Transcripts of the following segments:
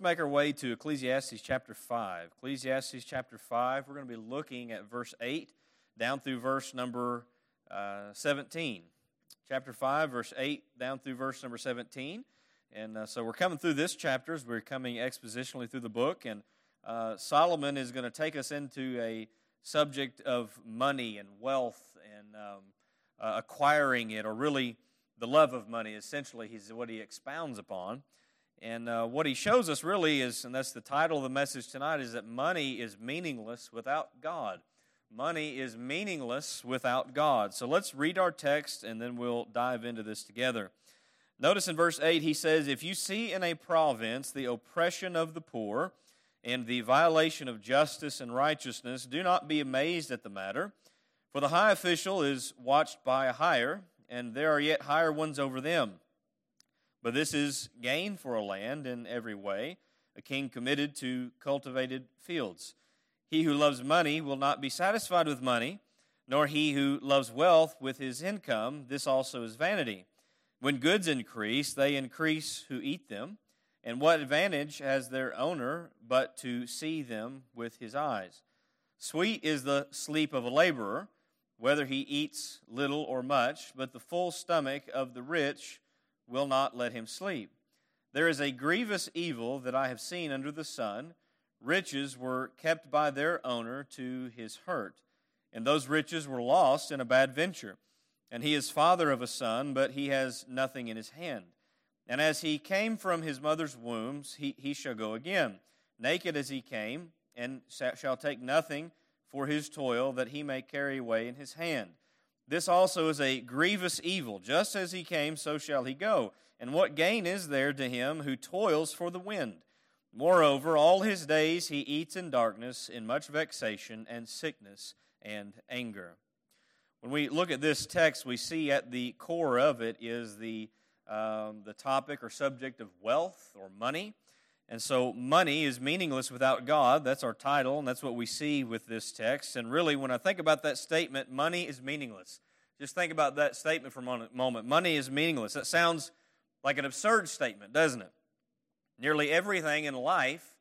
make our way to Ecclesiastes chapter 5. Ecclesiastes chapter 5, we're going to be looking at verse 8 down through verse number uh, 17. Chapter 5, verse 8 down through verse number 17. And uh, so we're coming through this chapter as we're coming expositionally through the book. And uh, Solomon is going to take us into a subject of money and wealth and um, uh, acquiring it, or really the love of money, essentially, is what he expounds upon. And uh, what he shows us really is, and that's the title of the message tonight, is that money is meaningless without God. Money is meaningless without God. So let's read our text and then we'll dive into this together. Notice in verse 8, he says, If you see in a province the oppression of the poor and the violation of justice and righteousness, do not be amazed at the matter. For the high official is watched by a higher, and there are yet higher ones over them. But this is gain for a land in every way, a king committed to cultivated fields. He who loves money will not be satisfied with money, nor he who loves wealth with his income. This also is vanity. When goods increase, they increase who eat them. And what advantage has their owner but to see them with his eyes? Sweet is the sleep of a laborer, whether he eats little or much, but the full stomach of the rich will not let him sleep. There is a grievous evil that I have seen under the sun. Riches were kept by their owner to his hurt, and those riches were lost in a bad venture. And he is father of a son, but he has nothing in his hand. And as he came from his mother's wombs, he, he shall go again, naked as he came, and shall take nothing for his toil that he may carry away in his hand. This also is a grievous evil. Just as he came, so shall he go. And what gain is there to him who toils for the wind? Moreover, all his days he eats in darkness, in much vexation and sickness and anger. When we look at this text, we see at the core of it is the, um, the topic or subject of wealth or money. And so, money is meaningless without God. That's our title, and that's what we see with this text. And really, when I think about that statement, money is meaningless. Just think about that statement for a moment. Money is meaningless. That sounds like an absurd statement, doesn't it? Nearly everything in life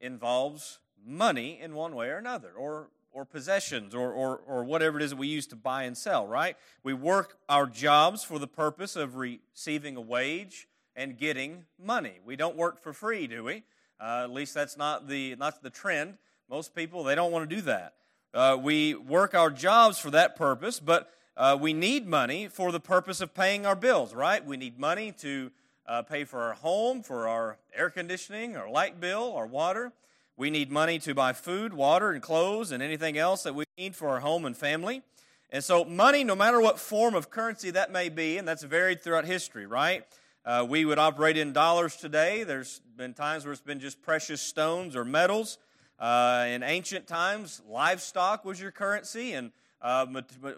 involves money in one way or another, or or possessions or, or, or whatever it is that we use to buy and sell, right? We work our jobs for the purpose of receiving a wage and getting money. We don't work for free, do we? Uh, at least that's not the, not the trend. Most people, they don't want to do that. Uh, we work our jobs for that purpose, but uh, we need money for the purpose of paying our bills, right? We need money to uh, pay for our home, for our air conditioning, our light bill, our water. We need money to buy food, water, and clothes, and anything else that we need for our home and family. And so, money, no matter what form of currency that may be, and that's varied throughout history, right? Uh, we would operate in dollars today. There's been times where it's been just precious stones or metals. Uh, in ancient times, livestock was your currency, and uh,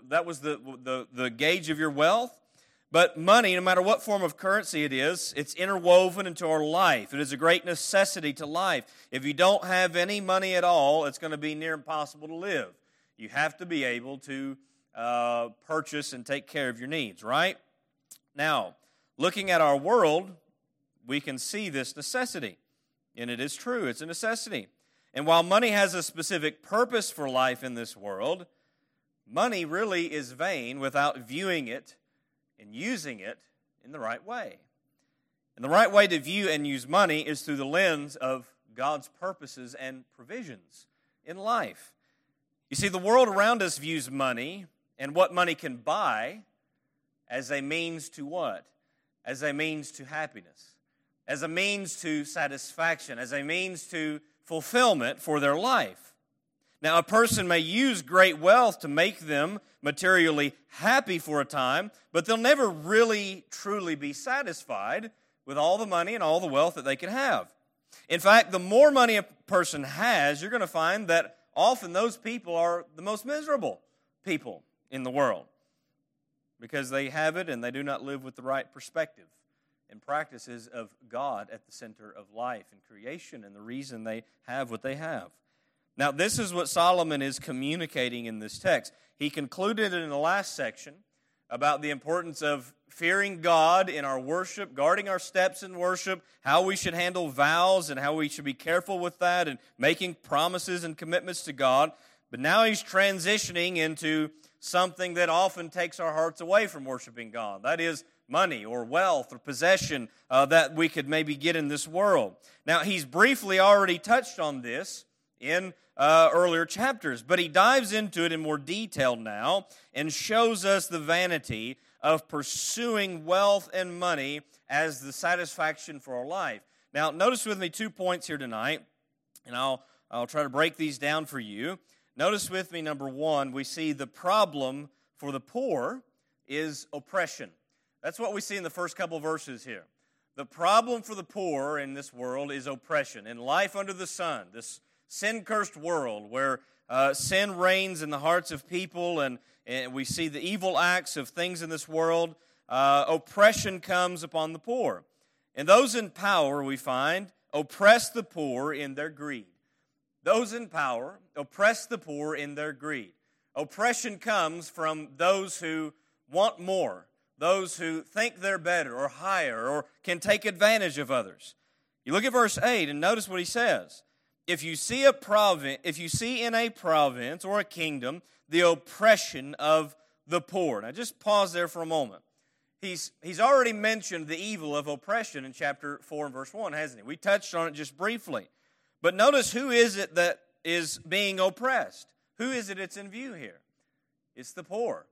that was the, the, the gauge of your wealth. But money, no matter what form of currency it is, it's interwoven into our life. It is a great necessity to life. If you don't have any money at all, it's going to be near impossible to live. You have to be able to uh, purchase and take care of your needs, right? Now, looking at our world, we can see this necessity. And it is true, it's a necessity. And while money has a specific purpose for life in this world, money really is vain without viewing it and using it in the right way. And the right way to view and use money is through the lens of God's purposes and provisions in life. You see, the world around us views money and what money can buy as a means to what? As a means to happiness, as a means to satisfaction, as a means to fulfillment for their life. Now, a person may use great wealth to make them materially happy for a time, but they'll never really truly be satisfied with all the money and all the wealth that they can have. In fact, the more money a person has, you're going to find that often those people are the most miserable people in the world because they have it and they do not live with the right perspective and practices of God at the center of life and creation and the reason they have what they have. Now, this is what Solomon is communicating in this text. He concluded in the last section about the importance of fearing God in our worship, guarding our steps in worship, how we should handle vows and how we should be careful with that, and making promises and commitments to God. But now he's transitioning into something that often takes our hearts away from worshiping God. That is money or wealth or possession uh, that we could maybe get in this world. Now, he's briefly already touched on this in uh, earlier chapters, but he dives into it in more detail now and shows us the vanity of pursuing wealth and money as the satisfaction for our life. Now, notice with me two points here tonight, and I'll, I'll try to break these down for you. Notice with me, number one, we see the problem for the poor is oppression. That's what we see in the first couple verses here. The problem for the poor in this world is oppression. In life under the sun, this sin cursed world where uh, sin reigns in the hearts of people and, and, we see the evil acts of things in this world, uh, oppression comes upon the poor. And those in power, we find, oppress the poor in their greed. Those in power oppress the poor in their greed. Oppression comes from those who want more, those who think they're better or higher or can take advantage of others. You look at verse 8 and notice what he says. If you see a province, if you see in a province or a kingdom the oppression of the poor. Now just pause there for a moment. He's, he's already mentioned the evil of oppression in chapter 4 and verse 1, hasn't he? We touched on it just briefly. But notice who is it that is being oppressed? Who is it it's in view here? It's the poor.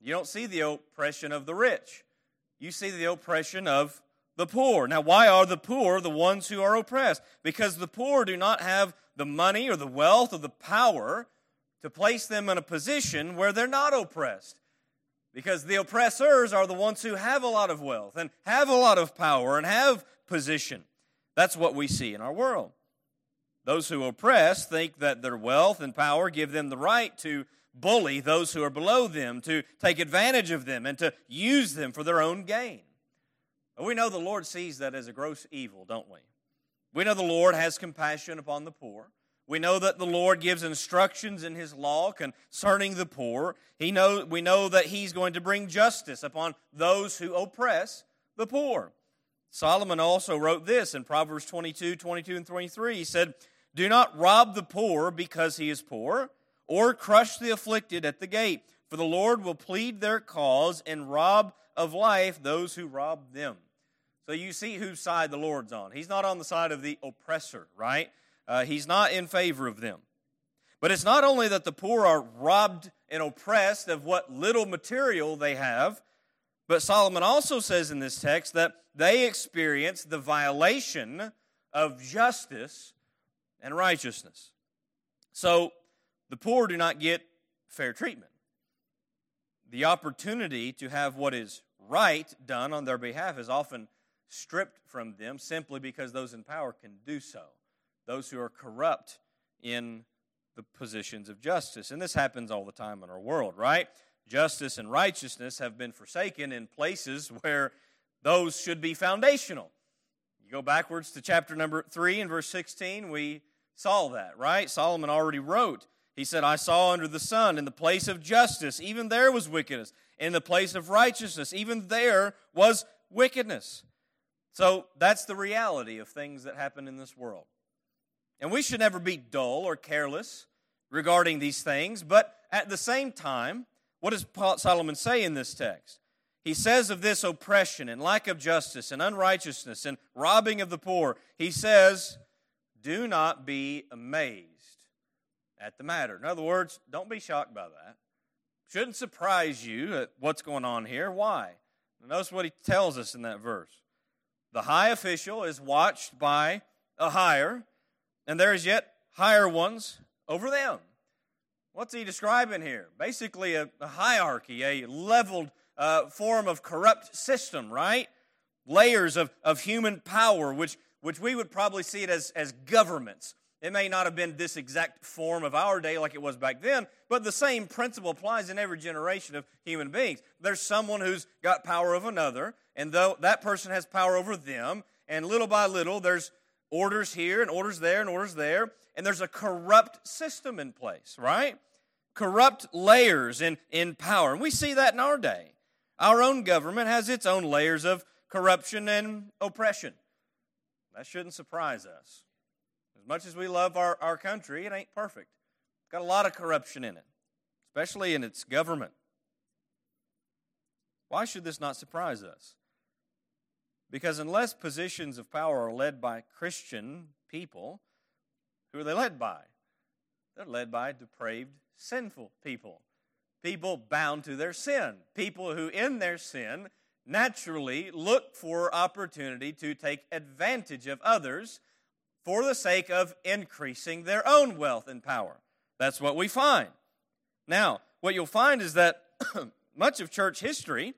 You don't see the oppression of the rich. You see the oppression of the poor. Now, why are the poor the ones who are oppressed? Because the poor do not have the money or the wealth or the power to place them in a position where they're not oppressed. Because the oppressors are the ones who have a lot of wealth and have a lot of power and have position. That's what we see in our world. Those who oppress think that their wealth and power give them the right to bully those who are below them, to take advantage of them, and to use them for their own gain. We know the Lord sees that as a gross evil, don't we? We know the Lord has compassion upon the poor. We know that the Lord gives instructions in His law concerning the poor. He know, we know that He's going to bring justice upon those who oppress the poor. Solomon also wrote this in Proverbs 22, 22, and 23. He said, do not rob the poor because he is poor, or crush the afflicted at the gate, for the Lord will plead their cause and rob of life those who rob them. So you see whose side the Lord's on. He's not on the side of the oppressor, right? Uh, he's not in favor of them. But it's not only that the poor are robbed and oppressed of what little material they have, but Solomon also says in this text that they experience the violation of justice and righteousness. So the poor do not get fair treatment. The opportunity to have what is right done on their behalf is often stripped from them simply because those in power can do so. Those who are corrupt in the positions of justice. And this happens all the time in our world, right? Justice and righteousness have been forsaken in places where those should be foundational. You go backwards to chapter number 3 and verse 16, we saw that, right? Solomon already wrote. He said, I saw under the sun in the place of justice, even there was wickedness. In the place of righteousness, even there was wickedness. So that's the reality of things that happen in this world. And we should never be dull or careless regarding these things, but at the same time, what does Solomon say in this text? He says of this oppression and lack of justice and unrighteousness and robbing of the poor, he says, Do not be amazed at the matter. In other words, don't be shocked by that. Shouldn't surprise you at what's going on here. Why? Notice what he tells us in that verse. The high official is watched by a higher, and there is yet higher ones over them. What's he describing here? Basically, a, a hierarchy, a leveled uh, form of corrupt system, right? Layers of, of human power, which, which we would probably see it as, as governments. It may not have been this exact form of our day like it was back then, but the same principle applies in every generation of human beings. There's someone who's got power of another, and though that person has power over them, and little by little there's orders here and orders there and orders there, and there's a corrupt system in place, right? Corrupt layers in, in power. And we see that in our day. Our own government has its own layers of corruption and oppression. That shouldn't surprise us. As much as we love our, our country, it ain't perfect. It's got a lot of corruption in it, especially in its government. Why should this not surprise us? Because unless positions of power are led by Christian people, who are they led by? They're led by depraved, sinful people. People bound to their sin. People who, in their sin, naturally look for opportunity to take advantage of others for the sake of increasing their own wealth and power. That's what we find. Now, what you'll find is that much of church history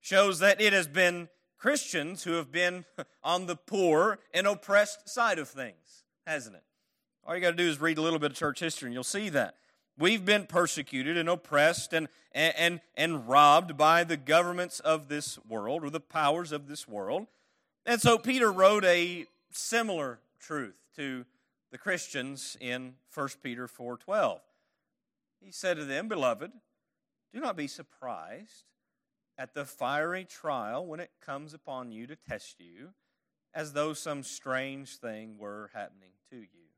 shows that it has been Christians who have been on the poor and oppressed side of things, hasn't it? All you got to do is read a little bit of church history and you'll see that. We've been persecuted and oppressed and, and, and, robbed by the governments of this world or the powers of this world. And so Peter wrote a similar truth to the Christians in 1 Peter 4:12. He said to them, "Beloved, do not be surprised at the fiery trial when it comes upon you to test you, as though some strange thing were happening to you.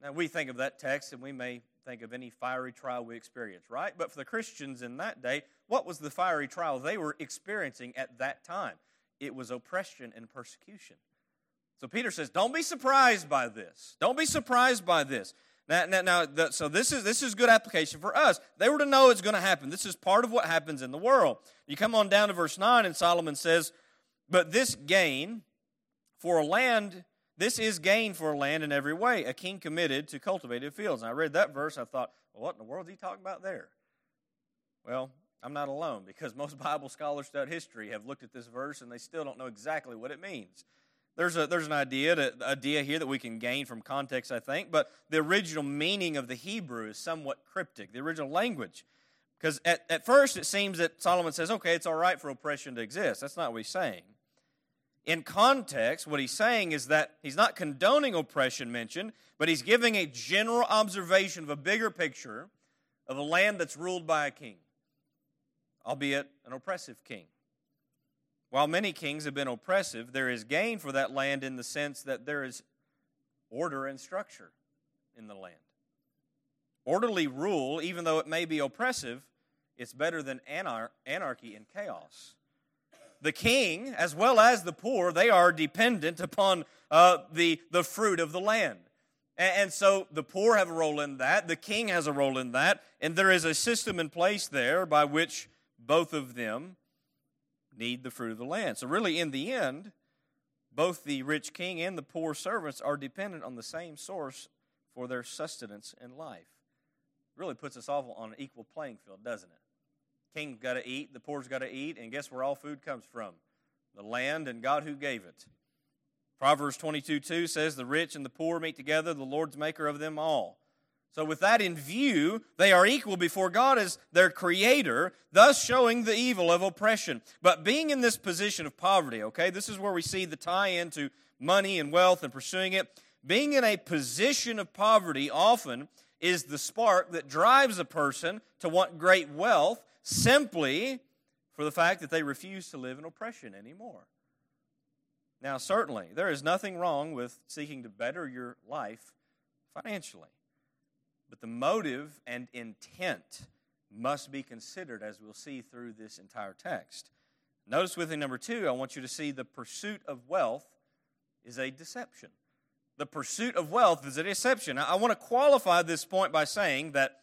Now, we think of that text and we may think of any fiery trial we experience, right? But for the Christians in that day, what was the fiery trial they were experiencing at that time? It was oppression and persecution. So Peter says, Don't be surprised by this. Don't be surprised by this. Now, now, now the, so this is this is good application for us. They were to know it's going to happen. This is part of what happens in the world. You come on down to verse nine, and Solomon says, "But this gain for a land, this is gain for land in every way. A king committed to cultivated fields." And I read that verse. I thought, well, what in the world is he talking about there? Well, I'm not alone because most Bible scholars throughout history have looked at this verse and they still don't know exactly what it means. There's, a, there's an idea, to, idea here that we can gain from context, I think, but the original meaning of the Hebrew is somewhat cryptic, the original language. Because at, at first it seems that Solomon says, okay, it's all right for oppression to exist. That's not what he's saying. In context, what he's saying is that he's not condoning oppression mentioned, but he's giving a general observation of a bigger picture of a land that's ruled by a king, albeit an oppressive king. While many kings have been oppressive, there is gain for that land in the sense that there is order and structure in the land. Orderly rule, even though it may be oppressive, it's better than anar- anarchy and chaos. The king, as well as the poor, they are dependent upon uh, the, the fruit of the land. And, and so the poor have a role in that, the king has a role in that, and there is a system in place there by which both of them need the fruit of the land. So, really, in the end, both the rich king and the poor servants are dependent on the same source for their sustenance in life. Really puts us all on an equal playing field, doesn't it? King's got to eat, the poor's got to eat, and guess where all food comes from? The land and God who gave it. Proverbs 22 2 says, The rich and the poor meet together, the Lord's maker of them all. So, with that in view, they are equal before God as their creator, thus showing the evil of oppression. But being in this position of poverty, okay, this is where we see the tie into money and wealth and pursuing it. Being in a position of poverty often is the spark that drives a person to want great wealth simply for the fact that they refuse to live in oppression anymore. Now, certainly, there is nothing wrong with seeking to better your life financially. But the motive and intent must be considered as we'll see through this entire text. Notice with me, number two, I want you to see the pursuit of wealth is a deception. The pursuit of wealth is a deception. I want to qualify this point by saying that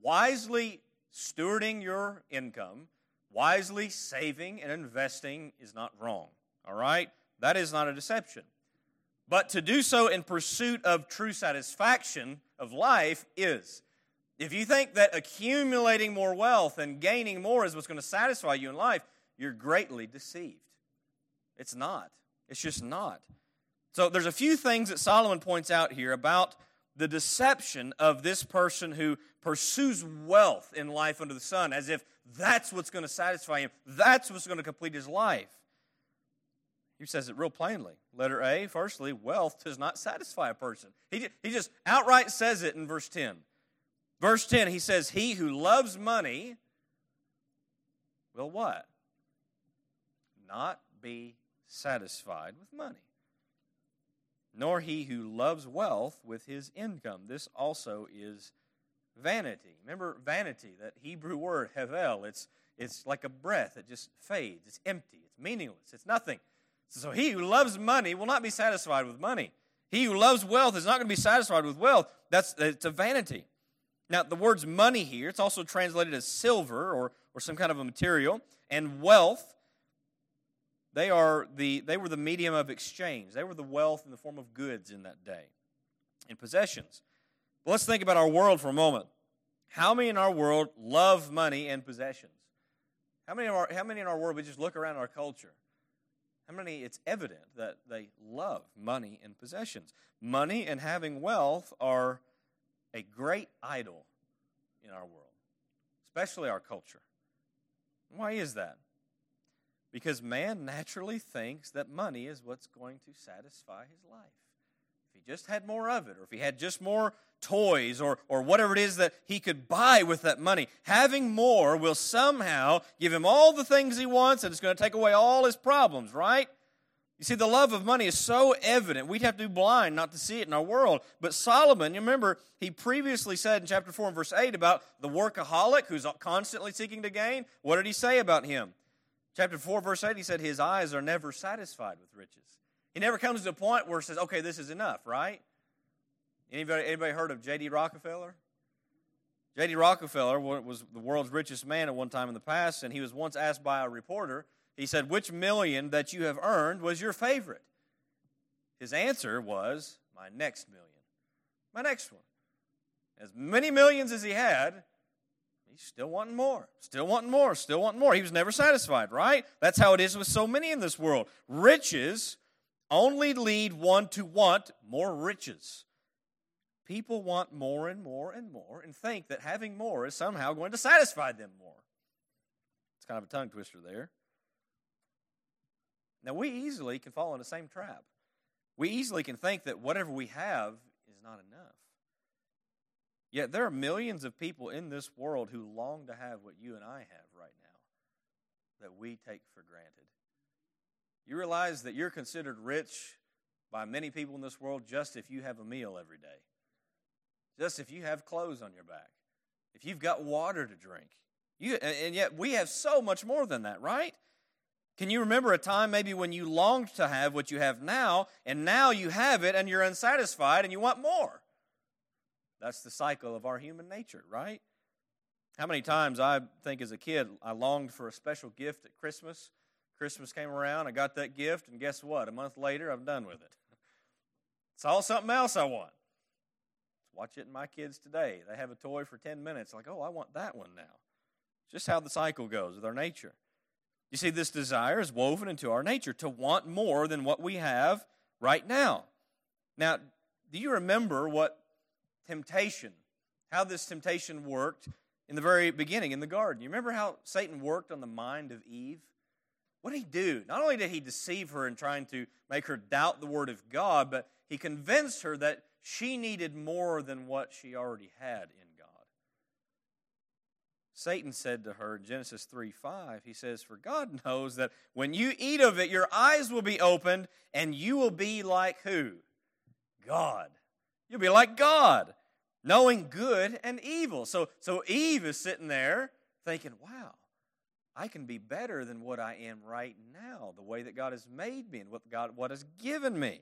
wisely stewarding your income, wisely saving and investing is not wrong. All right? That is not a deception. But to do so in pursuit of true satisfaction of life is. If you think that accumulating more wealth and gaining more is what's going to satisfy you in life, you're greatly deceived. It's not. It's just not. So there's a few things that Solomon points out here about the deception of this person who pursues wealth in life under the sun as if that's what's going to satisfy him, that's what's going to complete his life. He says it real plainly. Letter A, firstly, wealth does not satisfy a person. He, he just outright says it in verse 10. Verse 10, he says, He who loves money will what? not be satisfied with money, nor he who loves wealth with his income. This also is vanity. Remember vanity, that Hebrew word, hevel. It's, it's like a breath, it just fades. It's empty, it's meaningless, it's nothing. So he who loves money will not be satisfied with money. He who loves wealth is not going to be satisfied with wealth. That's it's a vanity. Now, the words money here, it's also translated as silver or, or some kind of a material, and wealth, they are the they were the medium of exchange. They were the wealth in the form of goods in that day. And possessions. But let's think about our world for a moment. How many in our world love money and possessions? How many, our, how many in our world, we just look around our culture, how many it's evident that they love money and possessions? Money and having wealth are a great idol in our world, especially our culture. Why is that? Because man naturally thinks that money is what's going to satisfy his life. If he just had more of it, or if he had just more toys, or, or whatever it is that he could buy with that money, having more will somehow give him all the things he wants and it's going to take away all his problems, right? You see, the love of money is so evident, we'd have to be blind not to see it in our world. But Solomon, you remember, he previously said in chapter 4 and verse 8 about the workaholic who's constantly seeking to gain. What did he say about him? Chapter 4, verse 8, he said, His eyes are never satisfied with riches. He never comes to a point where he says, Okay, this is enough, right? Anybody, anybody heard of J.D. Rockefeller? J.D. Rockefeller was the world's richest man at one time in the past, and he was once asked by a reporter, he said, Which million that you have earned was your favorite? His answer was, My next million. My next one. As many millions as he had, he's still wanting more, still wanting more, still wanting more. He was never satisfied, right? That's how it is with so many in this world. Riches only lead one to want more riches. People want more and more and more and think that having more is somehow going to satisfy them more. It's kind of a tongue twister there. Now, we easily can fall in the same trap. We easily can think that whatever we have is not enough. Yet there are millions of people in this world who long to have what you and I have right now that we take for granted. You realize that you're considered rich by many people in this world just if you have a meal every day, just if you have clothes on your back, if you've got water to drink. You, and yet we have so much more than that, right? Can you remember a time maybe when you longed to have what you have now, and now you have it and you're unsatisfied and you want more? That's the cycle of our human nature, right? How many times I think as a kid I longed for a special gift at Christmas. Christmas came around, I got that gift, and guess what? A month later, I'm done with it. Saw something else I want. Watch it in my kids today. They have a toy for 10 minutes, like, oh, I want that one now. Just how the cycle goes with our nature. You see, this desire is woven into our nature to want more than what we have right now. Now, do you remember what temptation, how this temptation worked in the very beginning in the garden? You remember how Satan worked on the mind of Eve? What did he do? Not only did he deceive her in trying to make her doubt the word of God, but he convinced her that she needed more than what she already had in God. Satan said to her, Genesis 3 5, he says, For God knows that when you eat of it, your eyes will be opened, and you will be like who? God. You'll be like God, knowing good and evil. So, so Eve is sitting there thinking, Wow, I can be better than what I am right now, the way that God has made me and what God what has given me.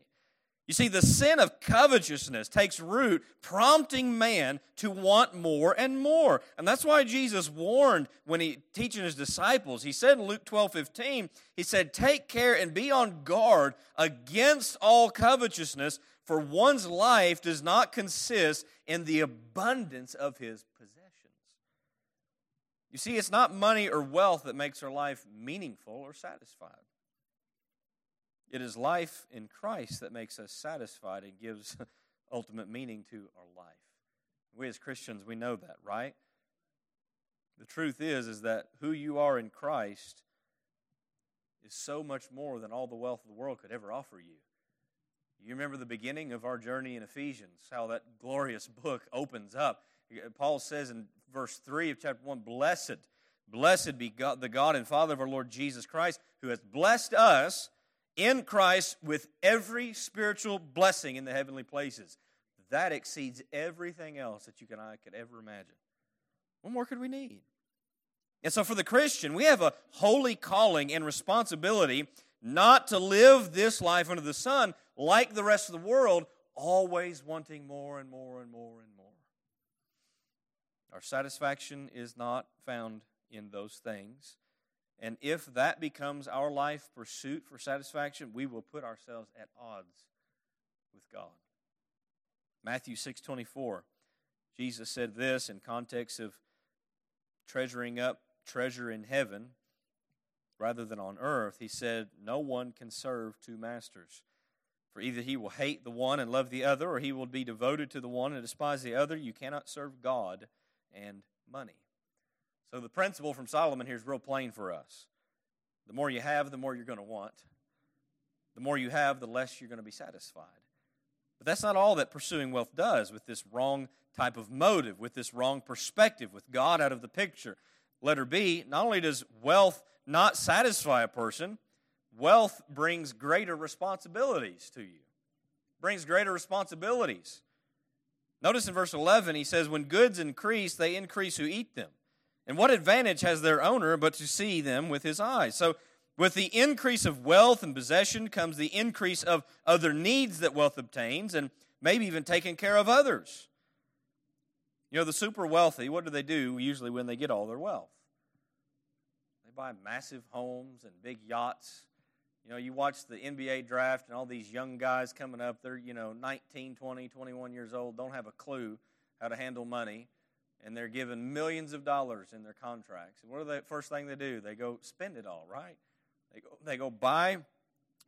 You see, the sin of covetousness takes root, prompting man to want more and more. And that's why Jesus warned when he teaching his disciples. He said in Luke 12, 15, he said, Take care and be on guard against all covetousness, for one's life does not consist in the abundance of his possessions. You see, it's not money or wealth that makes our life meaningful or satisfied. It is life in Christ that makes us satisfied and gives ultimate meaning to our life. We as Christians, we know that, right? The truth is is that who you are in Christ is so much more than all the wealth of the world could ever offer you. You remember the beginning of our journey in Ephesians, how that glorious book opens up. Paul says in verse 3 of chapter 1, Blessed Blessed be God, the God and Father of our Lord Jesus Christ, who has blessed us in Christ with every spiritual blessing in the heavenly places. That exceeds everything else that you and I could ever imagine. What more could we need? And so, for the Christian, we have a holy calling and responsibility not to live this life under the sun like the rest of the world, always wanting more and more and more and more. Our satisfaction is not found in those things. And if that becomes our life pursuit for satisfaction, we will put ourselves at odds with God. Matthew 6:24. Jesus said this in context of treasuring up treasure in heaven rather than on earth. He said, "No one can serve two masters." For either he will hate the one and love the other, or he will be devoted to the one and despise the other. You cannot serve God and money. So the principle from Solomon here is real plain for us. The more you have, the more you're going to want. The more you have, the less you're going to be satisfied. But that's not all that pursuing wealth does with this wrong type of motive, with this wrong perspective, with God out of the picture. Letter B, not only does wealth not satisfy a person, wealth brings greater responsibilities to you. Brings greater responsibilities. Notice in verse 11, he says, When goods increase, they increase who eat them. And what advantage has their owner but to see them with his eyes? So, with the increase of wealth and possession comes the increase of other needs that wealth obtains, and maybe even taking care of others. You know, the super wealthy, what do they do usually when they get all their wealth? Buy massive homes and big yachts. You know, you watch the NBA draft and all these young guys coming up, they're, you know, 19, 20, 21 years old, don't have a clue how to handle money and they're given millions of dollars in their contracts. And what are the first thing they do? They go spend it all, right? They go, they go buy,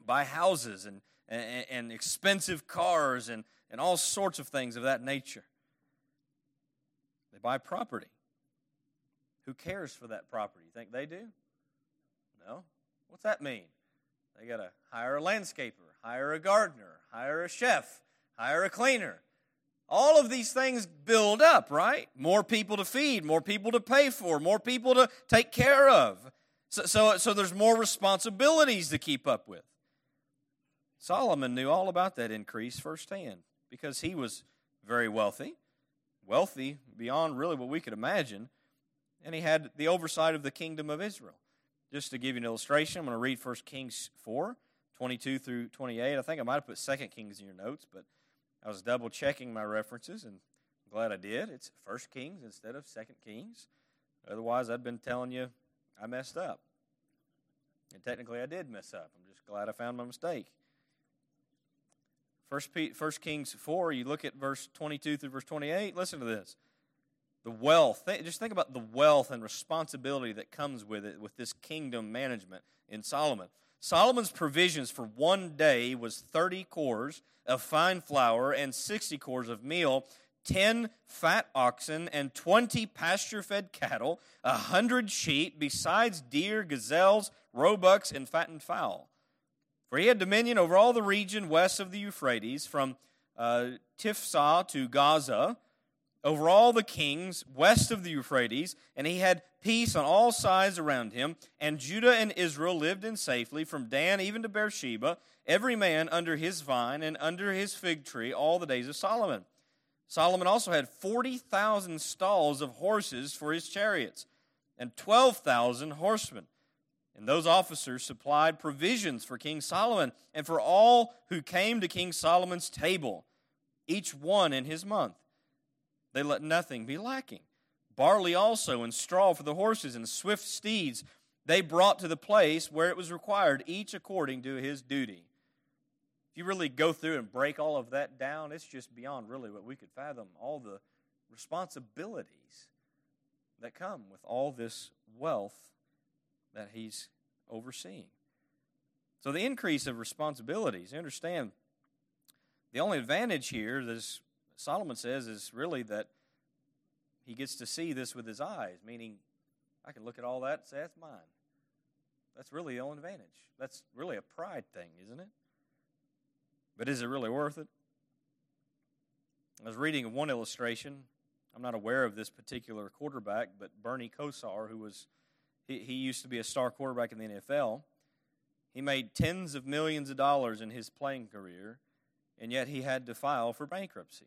buy houses and, and, and expensive cars and, and all sorts of things of that nature. They buy property. Who cares for that property? You think they do? No. What's that mean? They got to hire a landscaper, hire a gardener, hire a chef, hire a cleaner. All of these things build up, right? More people to feed, more people to pay for, more people to take care of. So, so, so there's more responsibilities to keep up with. Solomon knew all about that increase firsthand because he was very wealthy, wealthy beyond really what we could imagine, and he had the oversight of the kingdom of Israel. Just to give you an illustration, I'm going to read 1 Kings 4, 22 through 28. I think I might have put 2 Kings in your notes, but I was double checking my references, and I'm glad I did. It's First Kings instead of Second Kings. Otherwise, I'd been telling you I messed up. And technically, I did mess up. I'm just glad I found my mistake. First Kings 4, you look at verse 22 through verse 28. Listen to this. The wealth, just think about the wealth and responsibility that comes with it, with this kingdom management in Solomon. Solomon's provisions for one day was 30 cors of fine flour and 60 cors of meal, 10 fat oxen and 20 pasture fed cattle, a 100 sheep, besides deer, gazelles, roebucks, and fattened fowl. For he had dominion over all the region west of the Euphrates, from uh, Tiphsah to Gaza over all the kings west of the Euphrates, and he had peace on all sides around him. And Judah and Israel lived in safety from Dan even to Beersheba, every man under his vine and under his fig tree all the days of Solomon. Solomon also had 40,000 stalls of horses for his chariots and 12,000 horsemen. And those officers supplied provisions for King Solomon and for all who came to King Solomon's table, each one in his month. They let nothing be lacking. Barley also, and straw for the horses, and swift steeds they brought to the place where it was required, each according to his duty. If you really go through and break all of that down, it's just beyond really what we could fathom. All the responsibilities that come with all this wealth that he's overseeing. So, the increase of responsibilities, you understand, the only advantage here is Solomon says is really that he gets to see this with his eyes, meaning I can look at all that and say, that's mine. That's really the only advantage. That's really a pride thing, isn't it? But is it really worth it? I was reading one illustration. I'm not aware of this particular quarterback, but Bernie Kosar, who was he, he used to be a star quarterback in the NFL. He made tens of millions of dollars in his playing career, and yet he had to file for bankruptcy.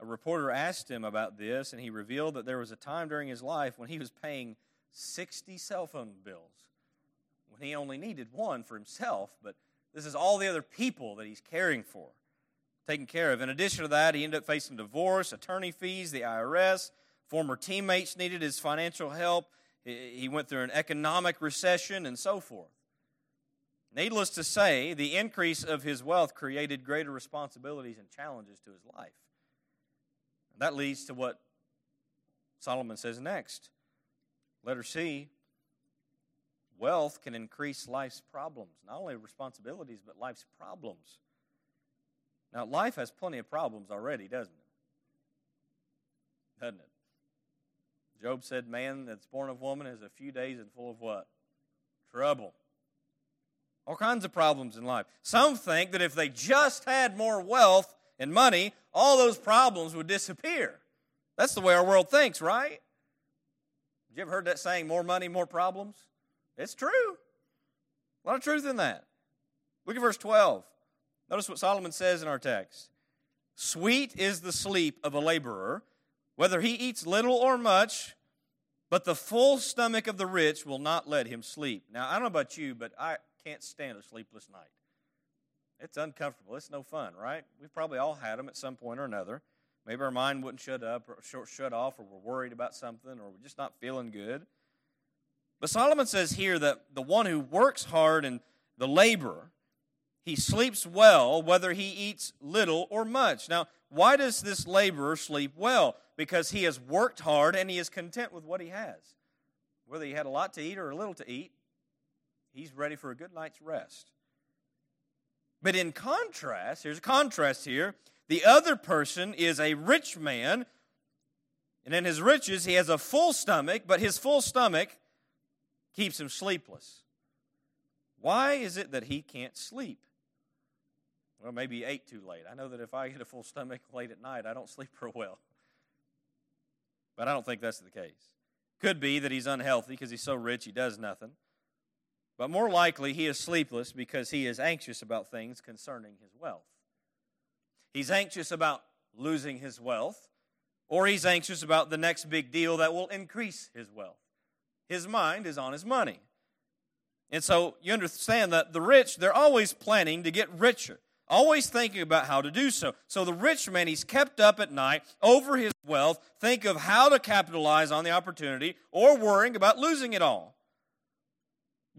A reporter asked him about this, and he revealed that there was a time during his life when he was paying 60 cell phone bills when he only needed one for himself, but this is all the other people that he's caring for, taking care of. In addition to that, he ended up facing divorce, attorney fees, the IRS. Former teammates needed his financial help. He went through an economic recession and so forth. Needless to say, the increase of his wealth created greater responsibilities and challenges to his life. That leads to what Solomon says next. Letter C wealth can increase life's problems, not only responsibilities, but life's problems. Now, life has plenty of problems already, doesn't it? Doesn't it? Job said, Man that's born of woman is a few days and full of what? Trouble. All kinds of problems in life. Some think that if they just had more wealth and money, all those problems would disappear. That's the way our world thinks, right? You ever heard that saying, more money, more problems? It's true. A lot of truth in that. Look at verse 12. Notice what Solomon says in our text. Sweet is the sleep of a laborer, whether he eats little or much, but the full stomach of the rich will not let him sleep. Now, I don't know about you, but I can't stand a sleepless night. It's uncomfortable. It's no fun, right? We've probably all had them at some point or another. Maybe our mind wouldn't shut up or shut off, or we're worried about something, or we're just not feeling good. But Solomon says here that the one who works hard and the laborer, he sleeps well whether he eats little or much. Now, why does this laborer sleep well? Because he has worked hard and he is content with what he has. Whether he had a lot to eat or a little to eat, he's ready for a good night's rest. But in contrast, here's a contrast here. The other person is a rich man, and in his riches, he has a full stomach, but his full stomach keeps him sleepless. Why is it that he can't sleep? Well, maybe he ate too late. I know that if I get a full stomach late at night, I don't sleep real well. But I don't think that's the case. Could be that he's unhealthy because he's so rich he does nothing. But more likely, he is sleepless because he is anxious about things concerning his wealth. He's anxious about losing his wealth, or he's anxious about the next big deal that will increase his wealth. His mind is on his money. And so you understand that the rich, they're always planning to get richer, always thinking about how to do so. So the rich man, he's kept up at night over his wealth, think of how to capitalize on the opportunity, or worrying about losing it all.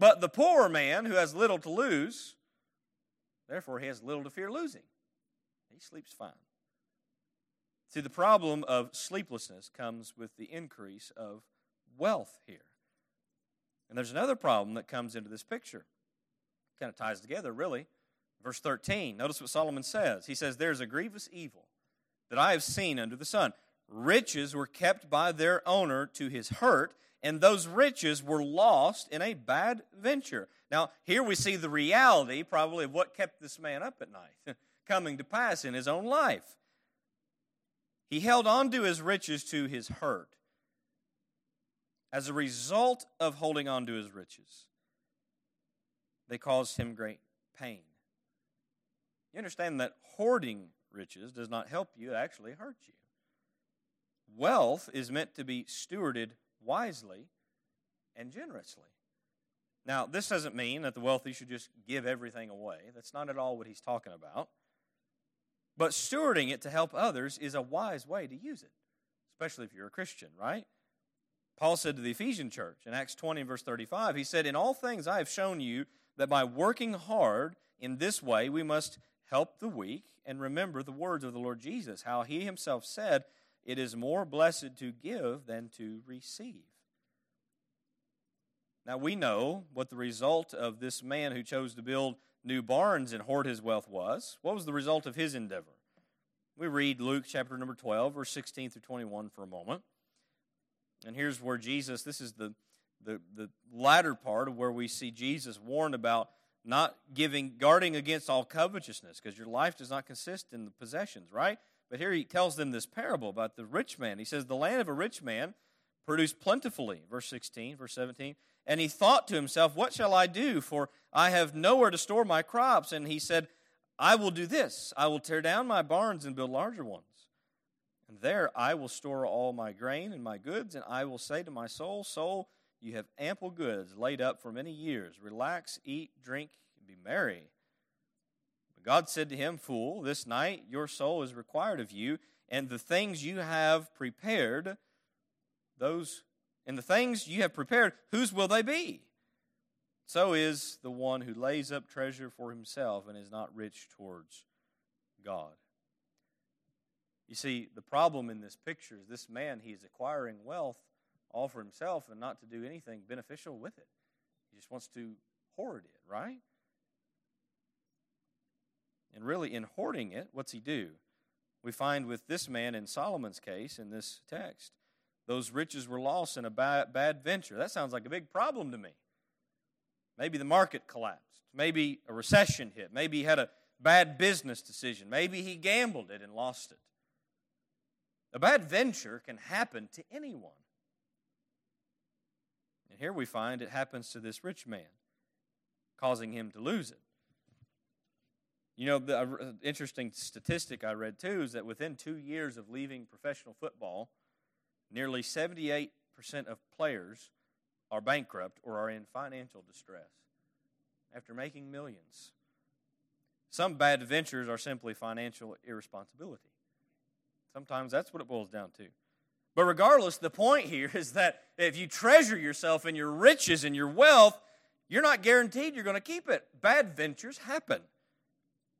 But the poor man who has little to lose, therefore he has little to fear losing. He sleeps fine. See, the problem of sleeplessness comes with the increase of wealth here. And there's another problem that comes into this picture. Kind of ties together, really. Verse 13, notice what Solomon says. He says, There's a grievous evil that I have seen under the sun. Riches were kept by their owner to his hurt, and those riches were lost in a bad venture. Now, here we see the reality, probably, of what kept this man up at night coming to pass in his own life. He held on to his riches to his hurt. As a result of holding on to his riches, they caused him great pain. You understand that hoarding riches does not help you, it actually hurts you. Wealth is meant to be stewarded wisely and generously. Now, this doesn't mean that the wealthy should just give everything away. That's not at all what he's talking about. But stewarding it to help others is a wise way to use it, especially if you're a Christian, right? Paul said to the Ephesian church in Acts 20, verse 35, he said, In all things I have shown you that by working hard in this way we must help the weak and remember the words of the Lord Jesus, how he himself said, it is more blessed to give than to receive. Now we know what the result of this man who chose to build new barns and hoard his wealth was. What was the result of his endeavor? We read Luke chapter number 12, verse 16 through 21 for a moment. And here's where Jesus, this is the, the, the latter part of where we see Jesus warned about not giving, guarding against all covetousness, because your life does not consist in the possessions, right? But here he tells them this parable about the rich man. He says, The land of a rich man produced plentifully. Verse 16, verse 17. And he thought to himself, What shall I do? For I have nowhere to store my crops. And he said, I will do this I will tear down my barns and build larger ones. And there I will store all my grain and my goods. And I will say to my soul, Soul, you have ample goods laid up for many years. Relax, eat, drink, and be merry. God said to him, Fool, this night your soul is required of you, and the things you have prepared, those and the things you have prepared, whose will they be? So is the one who lays up treasure for himself and is not rich towards God. You see, the problem in this picture is this man, he is acquiring wealth all for himself and not to do anything beneficial with it. He just wants to hoard it, right? And really, in hoarding it, what's he do? We find with this man in Solomon's case in this text, those riches were lost in a bad, bad venture. That sounds like a big problem to me. Maybe the market collapsed. Maybe a recession hit. Maybe he had a bad business decision. Maybe he gambled it and lost it. A bad venture can happen to anyone. And here we find it happens to this rich man, causing him to lose it. You know, the uh, interesting statistic I read too is that within two years of leaving professional football, nearly 78% of players are bankrupt or are in financial distress after making millions. Some bad ventures are simply financial irresponsibility. Sometimes that's what it boils down to. But regardless, the point here is that if you treasure yourself in your riches and your wealth, you're not guaranteed you're going to keep it. Bad ventures happen.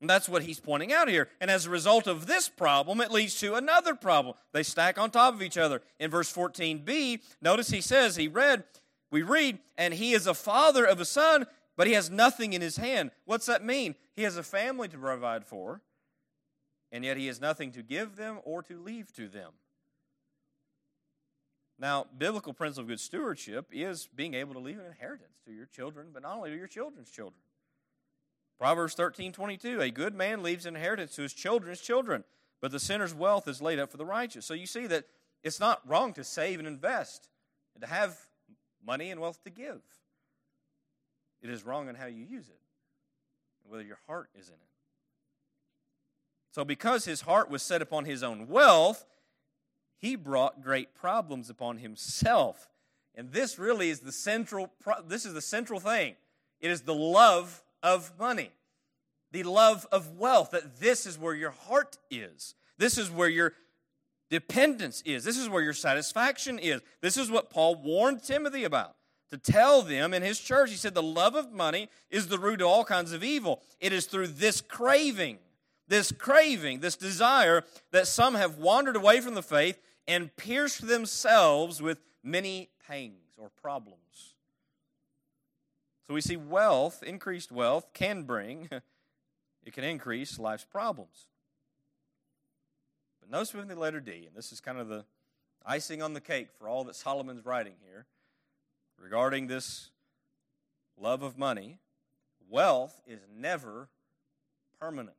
And that's what he's pointing out here. And as a result of this problem, it leads to another problem. They stack on top of each other. In verse 14b, notice he says, he read, we read, and he is a father of a son, but he has nothing in his hand. What's that mean? He has a family to provide for, and yet he has nothing to give them or to leave to them. Now, biblical principle of good stewardship is being able to leave an inheritance to your children, but not only to your children's children. Proverbs 13 22, a good man leaves inheritance to his children's children, but the sinner's wealth is laid up for the righteous. So you see that it's not wrong to save and invest and to have money and wealth to give. It is wrong in how you use it and whether your heart is in it. So, because his heart was set upon his own wealth, he brought great problems upon himself. And this really is the central this is the central thing. It is the love of money, the love of wealth, that this is where your heart is. This is where your dependence is. This is where your satisfaction is. This is what Paul warned Timothy about to tell them in his church. He said, The love of money is the root of all kinds of evil. It is through this craving, this craving, this desire that some have wandered away from the faith and pierced themselves with many pangs or problems. So we see wealth, increased wealth, can bring, it can increase life's problems. But notice with the letter D, and this is kind of the icing on the cake for all that Solomon's writing here regarding this love of money, wealth is never permanent.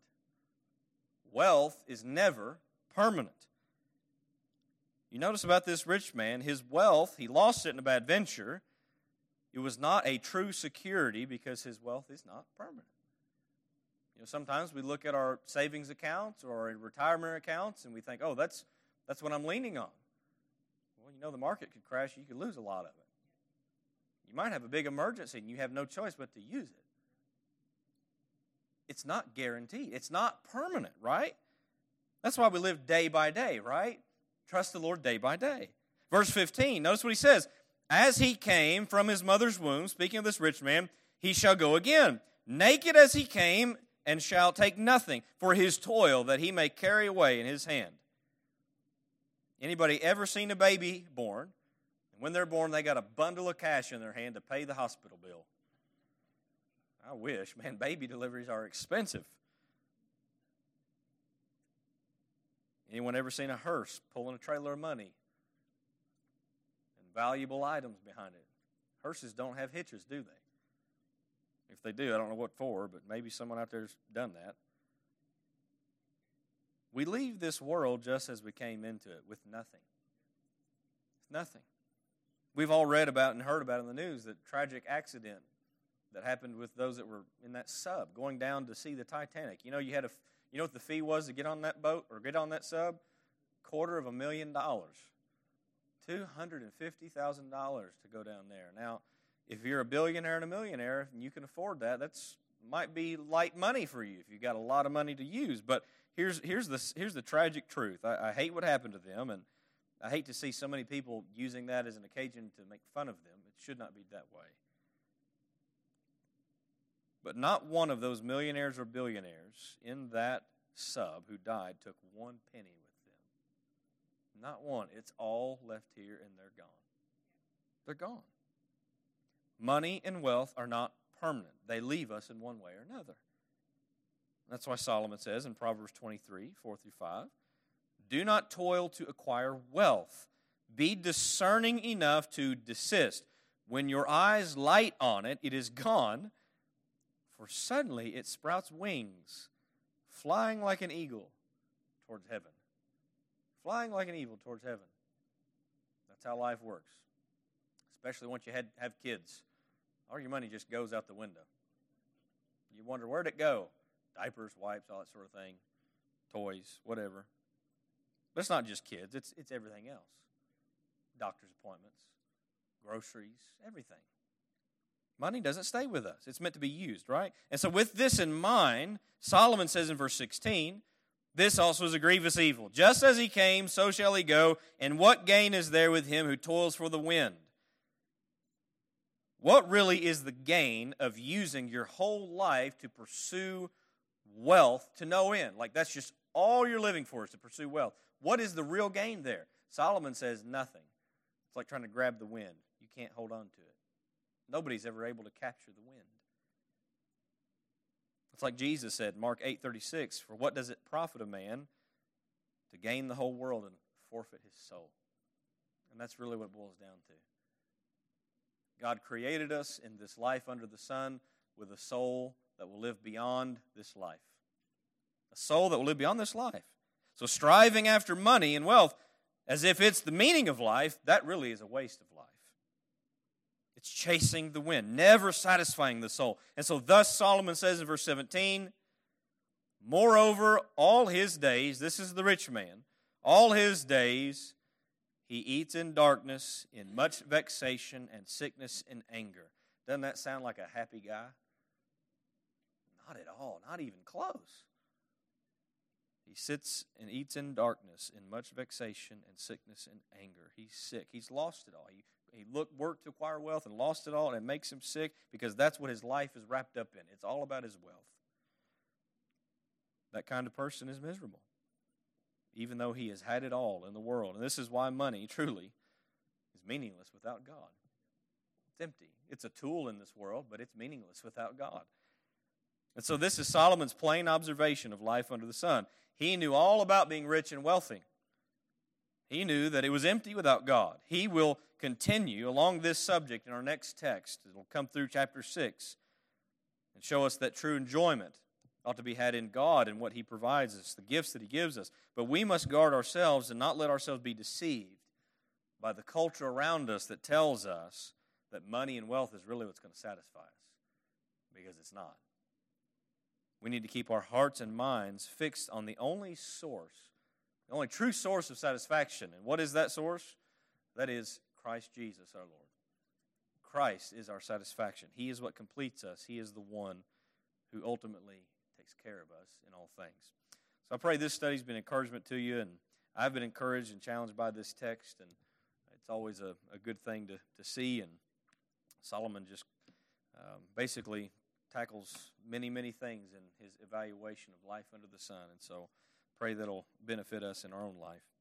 Wealth is never permanent. You notice about this rich man, his wealth, he lost it in a bad venture it was not a true security because his wealth is not permanent. You know, sometimes we look at our savings accounts or retirement accounts and we think, oh, that's, that's what I'm leaning on. Well, you know, the market could crash, you could lose a lot of it. You might have a big emergency and you have no choice but to use it. It's not guaranteed, it's not permanent, right? That's why we live day by day, right? Trust the Lord day by day. Verse 15, notice what he says as he came from his mother's womb, speaking of this rich man, he shall go again, naked as he came, and shall take nothing for his toil that he may carry away in his hand. Anybody ever seen a baby born? And when they're born, they got a bundle of cash in their hand to pay the hospital bill. I wish, man, baby deliveries are expensive. Anyone ever seen a hearse pulling a trailer of money? Valuable items behind it. Hearses don't have hitches, do they? If they do, I don't know what for, but maybe someone out there's done that. We leave this world just as we came into it with nothing. Nothing. We've all read about and heard about in the news that tragic accident that happened with those that were in that sub going down to see the Titanic. You know, you had a, you know what the fee was to get on that boat or get on that sub? Quarter of a million dollars. $250,000 to go down there. Now, if you're a billionaire and a millionaire and you can afford that, that's might be light money for you if you've got a lot of money to use. But here's here's the here's the tragic truth. I, I hate what happened to them, and I hate to see so many people using that as an occasion to make fun of them. It should not be that way. But not one of those millionaires or billionaires in that sub who died took one penny. Not one. It's all left here and they're gone. They're gone. Money and wealth are not permanent, they leave us in one way or another. That's why Solomon says in Proverbs 23 4 through 5 Do not toil to acquire wealth. Be discerning enough to desist. When your eyes light on it, it is gone for suddenly it sprouts wings, flying like an eagle towards heaven. Flying like an eagle towards heaven. That's how life works. Especially once you had, have kids. All your money just goes out the window. You wonder where'd it go? Diapers, wipes, all that sort of thing, toys, whatever. But it's not just kids, it's, it's everything else doctor's appointments, groceries, everything. Money doesn't stay with us. It's meant to be used, right? And so, with this in mind, Solomon says in verse 16, This also is a grievous evil. Just as he came, so shall he go. And what gain is there with him who toils for the wind? What really is the gain of using your whole life to pursue wealth to no end? Like, that's just all you're living for is to pursue wealth. What is the real gain there? Solomon says nothing. It's like trying to grab the wind, you can't hold on to it. Nobody's ever able to capture the wind. It's like Jesus said, Mark 8:36, "For what does it profit a man to gain the whole world and forfeit his soul?" And that's really what it boils down to. God created us in this life under the sun with a soul that will live beyond this life. A soul that will live beyond this life. So striving after money and wealth as if it's the meaning of life, that really is a waste of life. It's chasing the wind, never satisfying the soul. And so, thus, Solomon says in verse 17, Moreover, all his days, this is the rich man, all his days he eats in darkness, in much vexation and sickness and anger. Doesn't that sound like a happy guy? Not at all, not even close. He sits and eats in darkness, in much vexation and sickness and anger. He's sick. He's lost it all. He he looked, worked to acquire wealth and lost it all, and it makes him sick because that's what his life is wrapped up in. It's all about his wealth. That kind of person is miserable, even though he has had it all in the world. And this is why money, truly, is meaningless without God. It's empty. It's a tool in this world, but it's meaningless without God. And so, this is Solomon's plain observation of life under the sun. He knew all about being rich and wealthy. He knew that it was empty without God. He will continue along this subject in our next text. It'll come through chapter 6 and show us that true enjoyment ought to be had in God and what He provides us, the gifts that He gives us. But we must guard ourselves and not let ourselves be deceived by the culture around us that tells us that money and wealth is really what's going to satisfy us, because it's not. We need to keep our hearts and minds fixed on the only source the only true source of satisfaction. And what is that source? That is Christ Jesus our Lord. Christ is our satisfaction. He is what completes us. He is the one who ultimately takes care of us in all things. So I pray this study's been encouragement to you, and I've been encouraged and challenged by this text, and it's always a, a good thing to, to see. And Solomon just um, basically tackles many, many things in his evaluation of life under the sun. And so pray that'll benefit us in our own life.